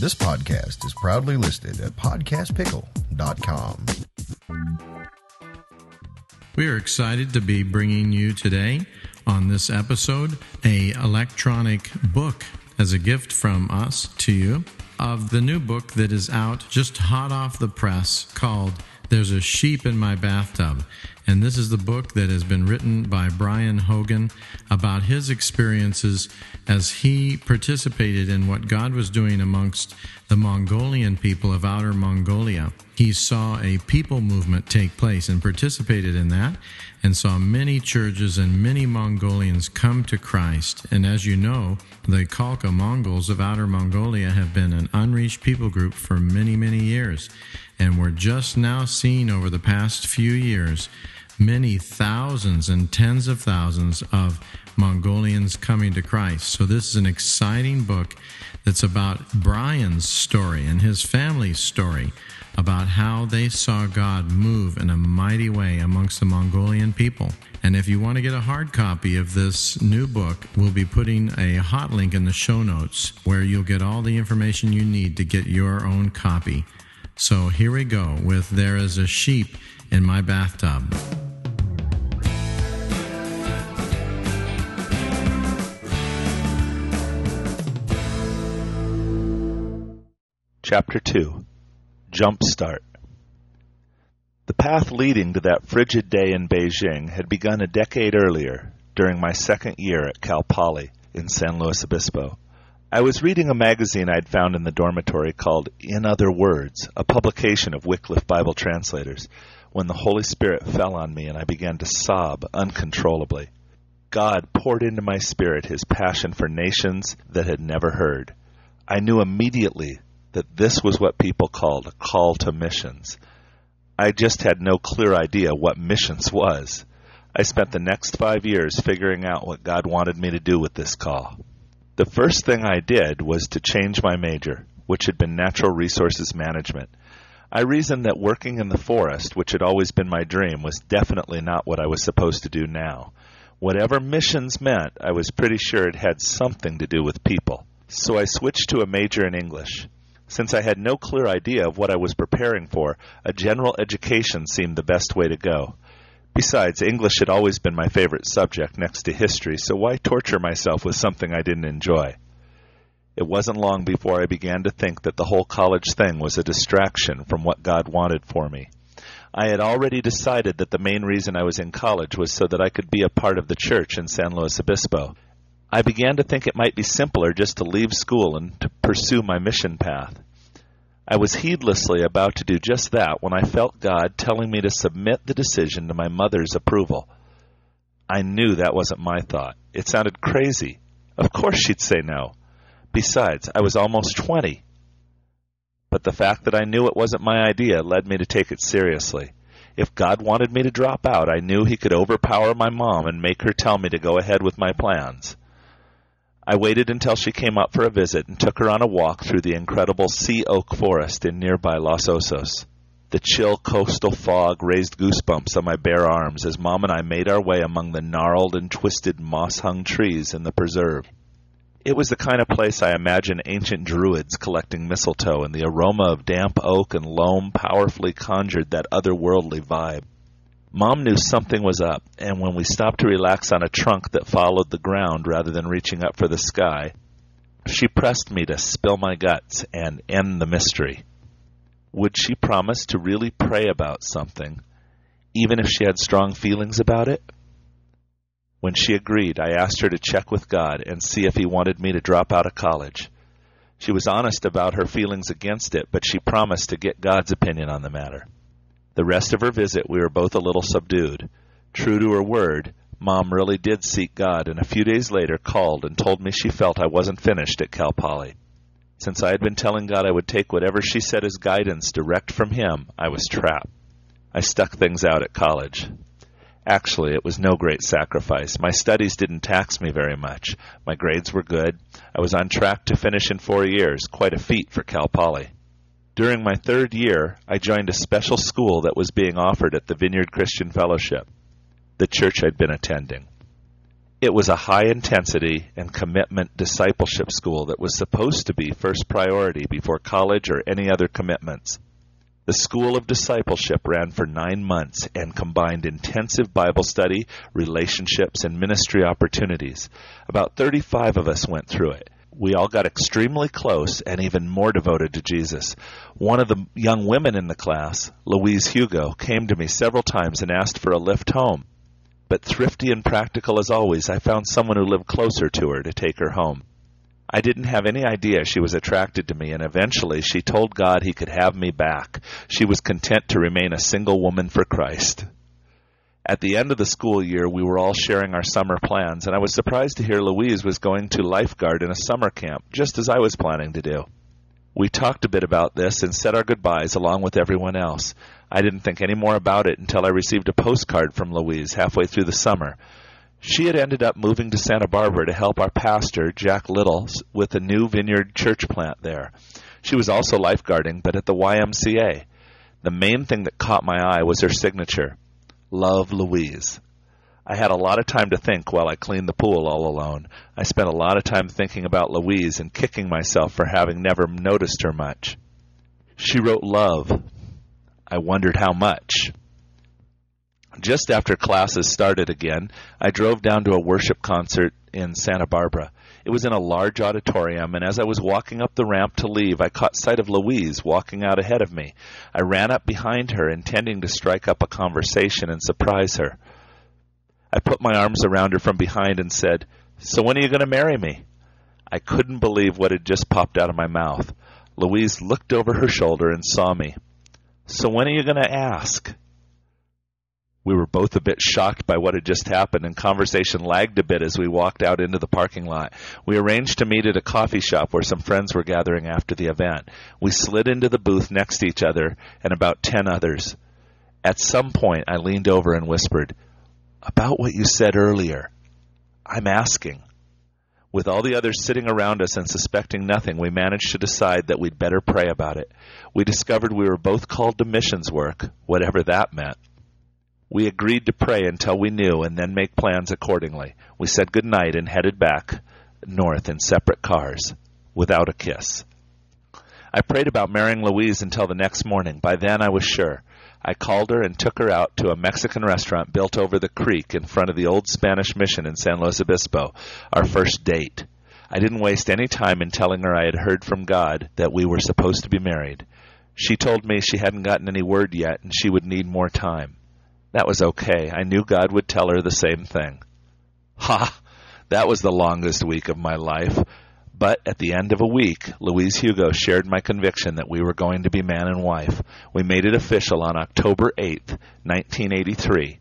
This podcast is proudly listed at podcastpickle.com. We are excited to be bringing you today on this episode a electronic book as a gift from us to you of the new book that is out just hot off the press called There's a Sheep in My Bathtub. And this is the book that has been written by Brian Hogan about his experiences as he participated in what God was doing amongst the Mongolian people of Outer Mongolia. He saw a people movement take place and participated in that and saw many churches and many Mongolians come to Christ. And as you know, the Khalkha Mongols of Outer Mongolia have been an unreached people group for many, many years. And we're just now seeing over the past few years many thousands and tens of thousands of Mongolians coming to Christ. So, this is an exciting book that's about Brian's story and his family's story about how they saw God move in a mighty way amongst the Mongolian people. And if you want to get a hard copy of this new book, we'll be putting a hot link in the show notes where you'll get all the information you need to get your own copy. So here we go with There is a Sheep in My Bathtub. Chapter 2 Jump Start The path leading to that frigid day in Beijing had begun a decade earlier, during my second year at Cal Poly in San Luis Obispo. I was reading a magazine I'd found in the dormitory called In Other Words, a publication of Wycliffe Bible translators, when the Holy Spirit fell on me and I began to sob uncontrollably. God poured into my spirit his passion for nations that had never heard. I knew immediately that this was what people called a call to missions. I just had no clear idea what missions was. I spent the next five years figuring out what God wanted me to do with this call. The first thing I did was to change my major, which had been natural resources management. I reasoned that working in the forest, which had always been my dream, was definitely not what I was supposed to do now. Whatever missions meant, I was pretty sure it had something to do with people. So I switched to a major in English. Since I had no clear idea of what I was preparing for, a general education seemed the best way to go. Besides, English had always been my favorite subject next to history, so why torture myself with something I didn't enjoy? It wasn't long before I began to think that the whole college thing was a distraction from what God wanted for me. I had already decided that the main reason I was in college was so that I could be a part of the church in San Luis Obispo. I began to think it might be simpler just to leave school and to pursue my mission path. I was heedlessly about to do just that when I felt God telling me to submit the decision to my mother's approval. I knew that wasn't my thought. It sounded crazy. Of course she'd say no. Besides, I was almost 20. But the fact that I knew it wasn't my idea led me to take it seriously. If God wanted me to drop out, I knew He could overpower my mom and make her tell me to go ahead with my plans. I waited until she came up for a visit and took her on a walk through the incredible sea oak forest in nearby Los Osos. The chill coastal fog raised goosebumps on my bare arms as Mom and I made our way among the gnarled and twisted moss hung trees in the preserve. It was the kind of place I imagine ancient druids collecting mistletoe, and the aroma of damp oak and loam powerfully conjured that otherworldly vibe. Mom knew something was up, and when we stopped to relax on a trunk that followed the ground rather than reaching up for the sky, she pressed me to spill my guts and end the mystery. Would she promise to really pray about something, even if she had strong feelings about it? When she agreed, I asked her to check with God and see if He wanted me to drop out of college. She was honest about her feelings against it, but she promised to get God's opinion on the matter. The rest of her visit, we were both a little subdued. True to her word, Mom really did seek God, and a few days later called and told me she felt I wasn't finished at Cal Poly. Since I had been telling God I would take whatever she said as guidance direct from Him, I was trapped. I stuck things out at college. Actually, it was no great sacrifice. My studies didn't tax me very much. My grades were good. I was on track to finish in four years, quite a feat for Cal Poly. During my third year, I joined a special school that was being offered at the Vineyard Christian Fellowship, the church I'd been attending. It was a high intensity and commitment discipleship school that was supposed to be first priority before college or any other commitments. The School of Discipleship ran for nine months and combined intensive Bible study, relationships, and ministry opportunities. About 35 of us went through it. We all got extremely close and even more devoted to Jesus. One of the young women in the class, Louise Hugo, came to me several times and asked for a lift home. But thrifty and practical as always, I found someone who lived closer to her to take her home. I didn't have any idea she was attracted to me, and eventually she told God he could have me back. She was content to remain a single woman for Christ. At the end of the school year, we were all sharing our summer plans, and I was surprised to hear Louise was going to lifeguard in a summer camp, just as I was planning to do. We talked a bit about this and said our goodbyes along with everyone else. I didn't think any more about it until I received a postcard from Louise halfway through the summer. She had ended up moving to Santa Barbara to help our pastor, Jack Little, with a new vineyard church plant there. She was also lifeguarding, but at the YMCA. The main thing that caught my eye was her signature Love Louise. I had a lot of time to think while I cleaned the pool all alone. I spent a lot of time thinking about Louise and kicking myself for having never noticed her much. She wrote love. I wondered how much. Just after classes started again, I drove down to a worship concert in Santa Barbara. It was in a large auditorium, and as I was walking up the ramp to leave, I caught sight of Louise walking out ahead of me. I ran up behind her, intending to strike up a conversation and surprise her. I put my arms around her from behind and said, So when are you going to marry me? I couldn't believe what had just popped out of my mouth. Louise looked over her shoulder and saw me. So when are you going to ask? We were both a bit shocked by what had just happened, and conversation lagged a bit as we walked out into the parking lot. We arranged to meet at a coffee shop where some friends were gathering after the event. We slid into the booth next to each other and about ten others. At some point, I leaned over and whispered, About what you said earlier. I'm asking. With all the others sitting around us and suspecting nothing, we managed to decide that we'd better pray about it. We discovered we were both called to missions work, whatever that meant. We agreed to pray until we knew and then make plans accordingly. We said good night and headed back north in separate cars without a kiss. I prayed about marrying Louise until the next morning. By then I was sure. I called her and took her out to a Mexican restaurant built over the creek in front of the old Spanish mission in San Luis Obispo, our first date. I didn't waste any time in telling her I had heard from God that we were supposed to be married. She told me she hadn't gotten any word yet and she would need more time. That was okay. I knew God would tell her the same thing. Ha! That was the longest week of my life. But at the end of a week, Louise Hugo shared my conviction that we were going to be man and wife. We made it official on October 8th, 1983.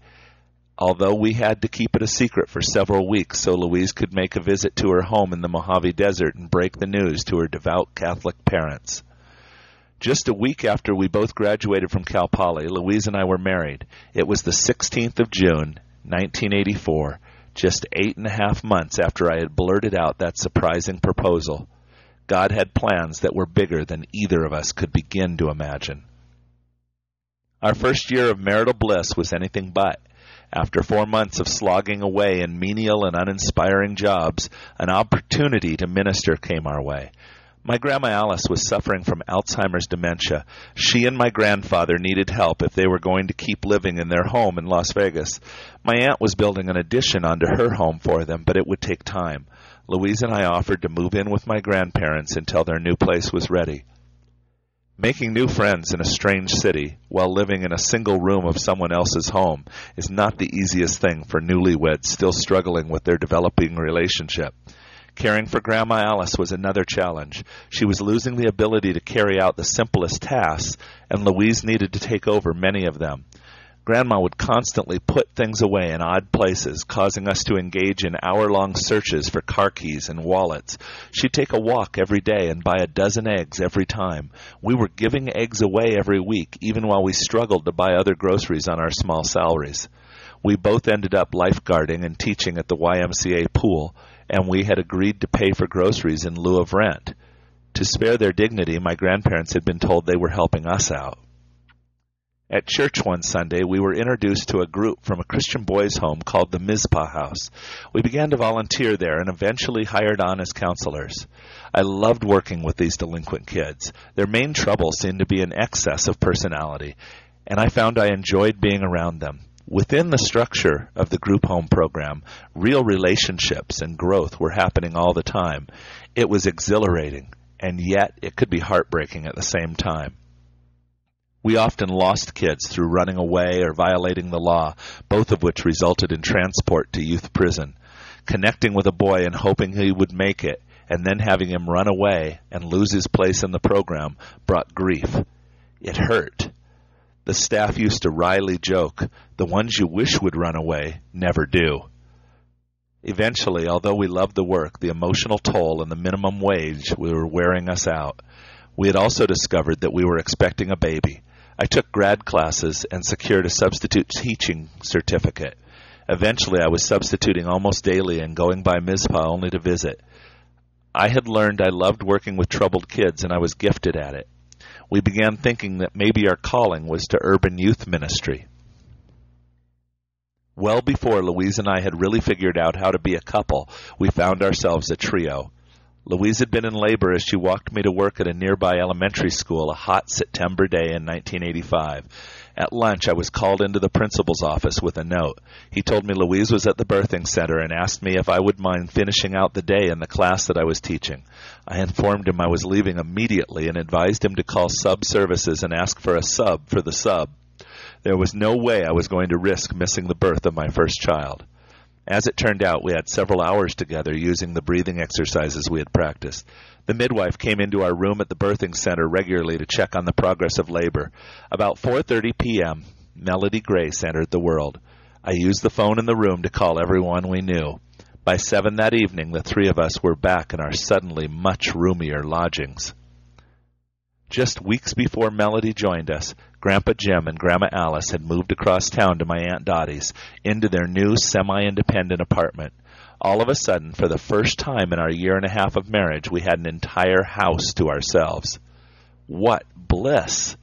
Although we had to keep it a secret for several weeks so Louise could make a visit to her home in the Mojave Desert and break the news to her devout Catholic parents. Just a week after we both graduated from Cal Poly, Louise and I were married. It was the 16th of June, 1984, just eight and a half months after I had blurted out that surprising proposal. God had plans that were bigger than either of us could begin to imagine. Our first year of marital bliss was anything but. After four months of slogging away in menial and uninspiring jobs, an opportunity to minister came our way. My grandma Alice was suffering from Alzheimer's dementia. She and my grandfather needed help if they were going to keep living in their home in Las Vegas. My aunt was building an addition onto her home for them, but it would take time. Louise and I offered to move in with my grandparents until their new place was ready. Making new friends in a strange city while living in a single room of someone else's home is not the easiest thing for newlyweds still struggling with their developing relationship. Caring for Grandma Alice was another challenge. She was losing the ability to carry out the simplest tasks, and Louise needed to take over many of them. Grandma would constantly put things away in odd places, causing us to engage in hour long searches for car keys and wallets. She'd take a walk every day and buy a dozen eggs every time. We were giving eggs away every week, even while we struggled to buy other groceries on our small salaries. We both ended up lifeguarding and teaching at the YMCA pool, and we had agreed to pay for groceries in lieu of rent. To spare their dignity, my grandparents had been told they were helping us out. At church one Sunday, we were introduced to a group from a Christian boys' home called the Mizpah House. We began to volunteer there and eventually hired on as counselors. I loved working with these delinquent kids. Their main trouble seemed to be an excess of personality, and I found I enjoyed being around them. Within the structure of the group home program, real relationships and growth were happening all the time. It was exhilarating, and yet it could be heartbreaking at the same time. We often lost kids through running away or violating the law, both of which resulted in transport to youth prison. Connecting with a boy and hoping he would make it, and then having him run away and lose his place in the program brought grief. It hurt. The staff used to wryly joke, the ones you wish would run away never do. Eventually, although we loved the work, the emotional toll and the minimum wage were wearing us out. We had also discovered that we were expecting a baby. I took grad classes and secured a substitute teaching certificate. Eventually, I was substituting almost daily and going by Mizpah only to visit. I had learned I loved working with troubled kids and I was gifted at it. We began thinking that maybe our calling was to urban youth ministry. Well before Louise and I had really figured out how to be a couple, we found ourselves a trio. Louise had been in labor as she walked me to work at a nearby elementary school a hot September day in 1985. At lunch, I was called into the principal's office with a note. He told me Louise was at the birthing center and asked me if I would mind finishing out the day in the class that I was teaching. I informed him I was leaving immediately and advised him to call sub services and ask for a sub for the sub. There was no way I was going to risk missing the birth of my first child. As it turned out, we had several hours together using the breathing exercises we had practiced. The midwife came into our room at the birthing center regularly to check on the progress of labor. About 4:30 p.m., Melody Grace entered the world. I used the phone in the room to call everyone we knew. By 7 that evening, the three of us were back in our suddenly much roomier lodgings. Just weeks before Melody joined us, Grandpa Jim and Grandma Alice had moved across town to my Aunt Dottie's into their new semi independent apartment. All of a sudden, for the first time in our year and a half of marriage, we had an entire house to ourselves. What bliss!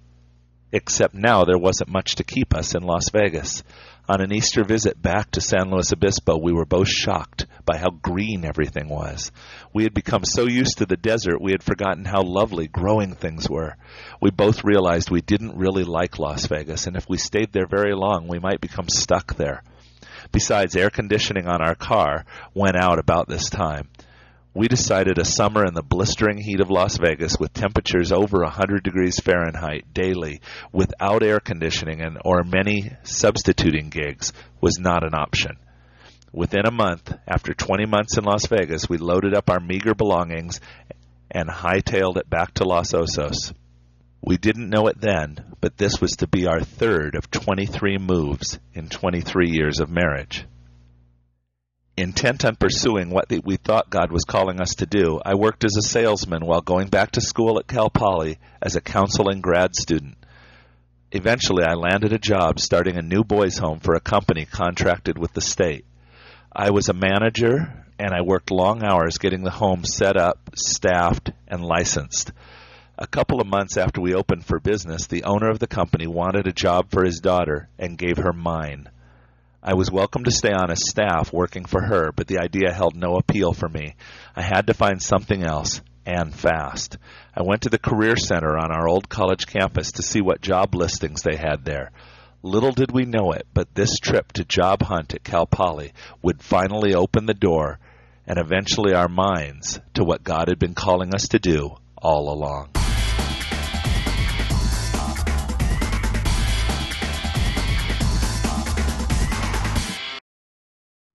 Except now there wasn't much to keep us in Las Vegas. On an Easter visit back to San Luis Obispo, we were both shocked by how green everything was. We had become so used to the desert, we had forgotten how lovely growing things were. We both realized we didn't really like Las Vegas, and if we stayed there very long, we might become stuck there. Besides, air conditioning on our car went out about this time we decided a summer in the blistering heat of Las Vegas with temperatures over 100 degrees Fahrenheit daily without air conditioning and or many substituting gigs was not an option. Within a month, after 20 months in Las Vegas, we loaded up our meager belongings and hightailed it back to Los Osos. We didn't know it then, but this was to be our third of 23 moves in 23 years of marriage intent on pursuing what we thought God was calling us to do, I worked as a salesman while going back to school at Cal Poly as a counseling grad student. Eventually, I landed a job starting a new boys' home for a company contracted with the state. I was a manager and I worked long hours getting the home set up, staffed, and licensed. A couple of months after we opened for business, the owner of the company wanted a job for his daughter and gave her mine. I was welcome to stay on as staff working for her, but the idea held no appeal for me. I had to find something else, and fast. I went to the Career Center on our old college campus to see what job listings they had there. Little did we know it, but this trip to Job Hunt at Cal Poly would finally open the door and eventually our minds to what God had been calling us to do all along.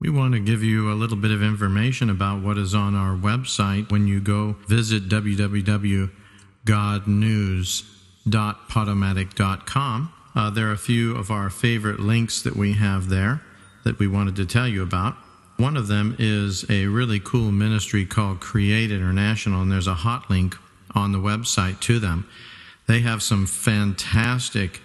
We want to give you a little bit of information about what is on our website when you go visit www.godnews.podomatic.com. Uh, there are a few of our favorite links that we have there that we wanted to tell you about. One of them is a really cool ministry called Create International, and there's a hot link on the website to them. They have some fantastic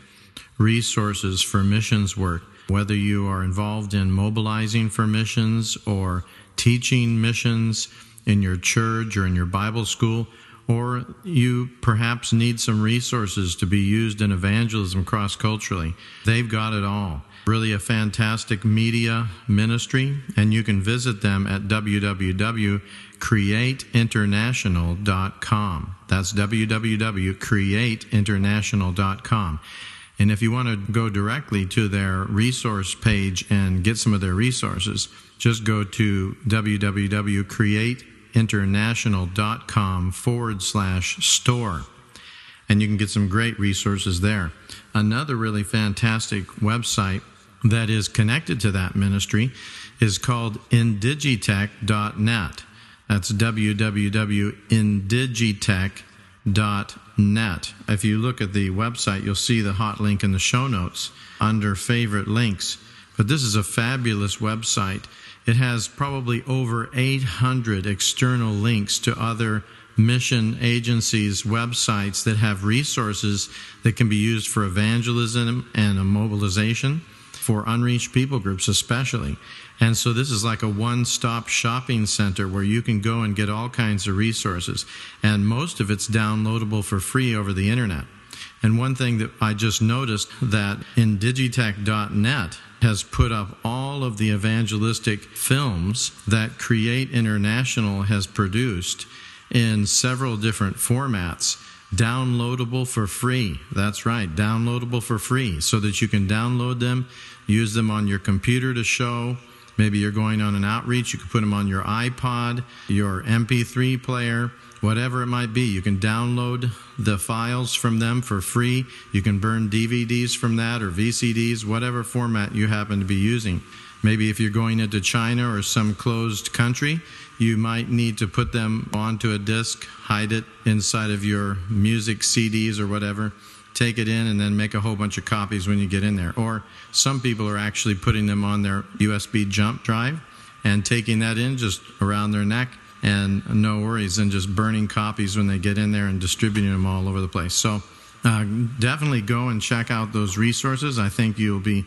resources for missions work whether you are involved in mobilizing for missions or teaching missions in your church or in your Bible school, or you perhaps need some resources to be used in evangelism cross culturally. They've got it all. Really a fantastic media ministry, and you can visit them at www.createinternational.com. That's www.createinternational.com. And if you want to go directly to their resource page and get some of their resources, just go to www.createinternational.com forward slash store. And you can get some great resources there. Another really fantastic website that is connected to that ministry is called indigitech.net. That's www.indigitech.net net. If you look at the website, you'll see the hot link in the show notes under favorite links. But this is a fabulous website. It has probably over 800 external links to other mission agencies' websites that have resources that can be used for evangelism and mobilization for unreached people groups, especially. And so this is like a one stop shopping center where you can go and get all kinds of resources. And most of it's downloadable for free over the internet. And one thing that I just noticed that in indigitech.net has put up all of the evangelistic films that Create International has produced in several different formats downloadable for free. That's right, downloadable for free so that you can download them, use them on your computer to show, Maybe you're going on an outreach, you can put them on your iPod, your MP3 player, whatever it might be. You can download the files from them for free. You can burn DVDs from that or VCDs, whatever format you happen to be using. Maybe if you're going into China or some closed country, you might need to put them onto a disc, hide it inside of your music CDs or whatever take it in and then make a whole bunch of copies when you get in there. Or some people are actually putting them on their USB jump drive and taking that in just around their neck and no worries and just burning copies when they get in there and distributing them all over the place. So uh, definitely go and check out those resources. I think you'll be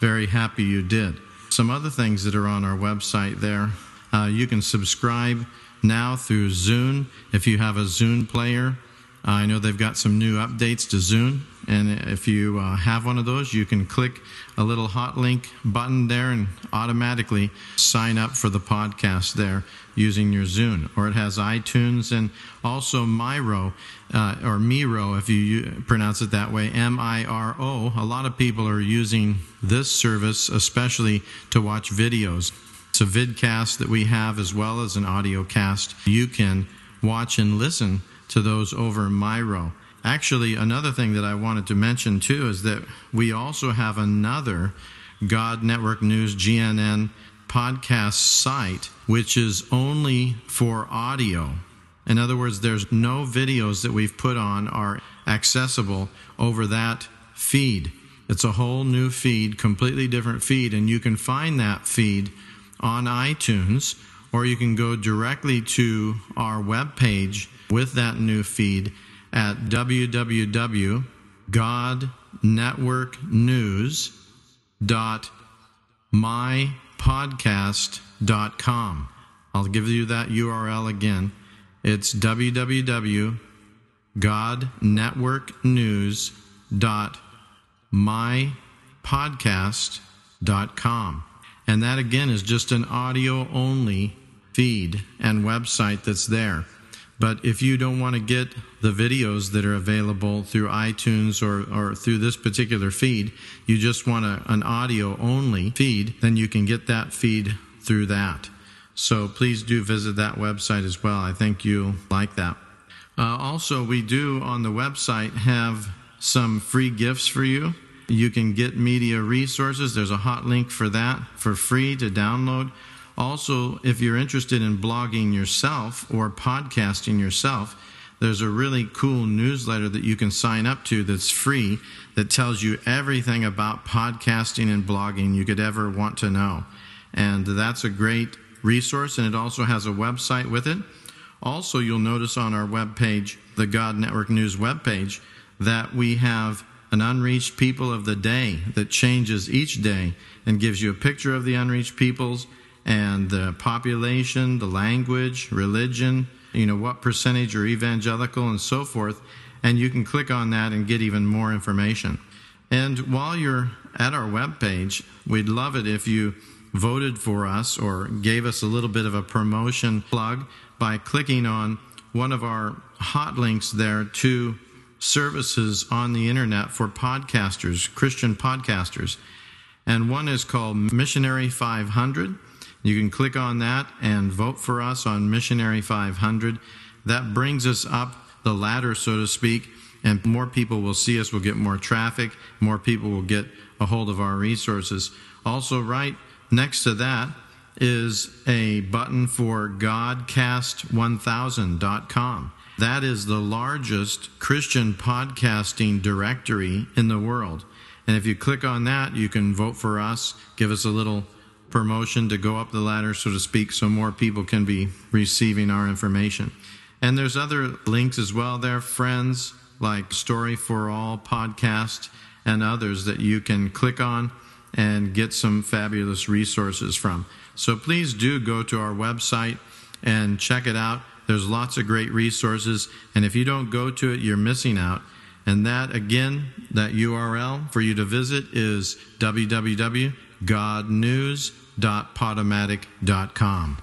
very happy you did. Some other things that are on our website there. Uh, you can subscribe now through Zune if you have a Zune player I know they've got some new updates to Zune, and if you uh, have one of those, you can click a little hot link button there and automatically sign up for the podcast there using your Zune. Or it has iTunes and also Miro, uh, or Miro if you pronounce it that way, M I R O. A lot of people are using this service, especially to watch videos. It's a vidcast that we have as well as an audio cast. You can watch and listen to those over Miro. Actually, another thing that I wanted to mention too is that we also have another God Network News GNN podcast site, which is only for audio. In other words, there's no videos that we've put on are accessible over that feed. It's a whole new feed, completely different feed, and you can find that feed on iTunes or you can go directly to our webpage with that new feed at www.godnetworknews.mypodcast.com. I'll give you that URL again. It's www.godnetworknews.mypodcast.com. And that again is just an audio only feed and website that's there. But if you don't want to get the videos that are available through iTunes or, or through this particular feed, you just want a, an audio only feed, then you can get that feed through that. So please do visit that website as well. I think you'll like that. Uh, also, we do on the website have some free gifts for you. You can get media resources. There's a hot link for that for free to download. Also, if you're interested in blogging yourself or podcasting yourself, there's a really cool newsletter that you can sign up to that's free that tells you everything about podcasting and blogging you could ever want to know. And that's a great resource, and it also has a website with it. Also, you'll notice on our webpage, the God Network News webpage, that we have an unreached people of the day that changes each day and gives you a picture of the unreached peoples and the population, the language, religion, you know, what percentage are evangelical and so forth. And you can click on that and get even more information. And while you're at our webpage, we'd love it if you voted for us or gave us a little bit of a promotion plug by clicking on one of our hot links there to services on the internet for podcasters, Christian podcasters. And one is called Missionary 500. You can click on that and vote for us on Missionary 500. That brings us up the ladder, so to speak, and more people will see us, we'll get more traffic, more people will get a hold of our resources. Also, right next to that is a button for Godcast1000.com. That is the largest Christian podcasting directory in the world. And if you click on that, you can vote for us, give us a little promotion to go up the ladder, so to speak, so more people can be receiving our information. And there's other links as well there, friends like Story for All podcast and others that you can click on and get some fabulous resources from. So please do go to our website and check it out. There's lots of great resources, and if you don't go to it, you're missing out. And that, again, that URL for you to visit is www.godnews.podomatic.com.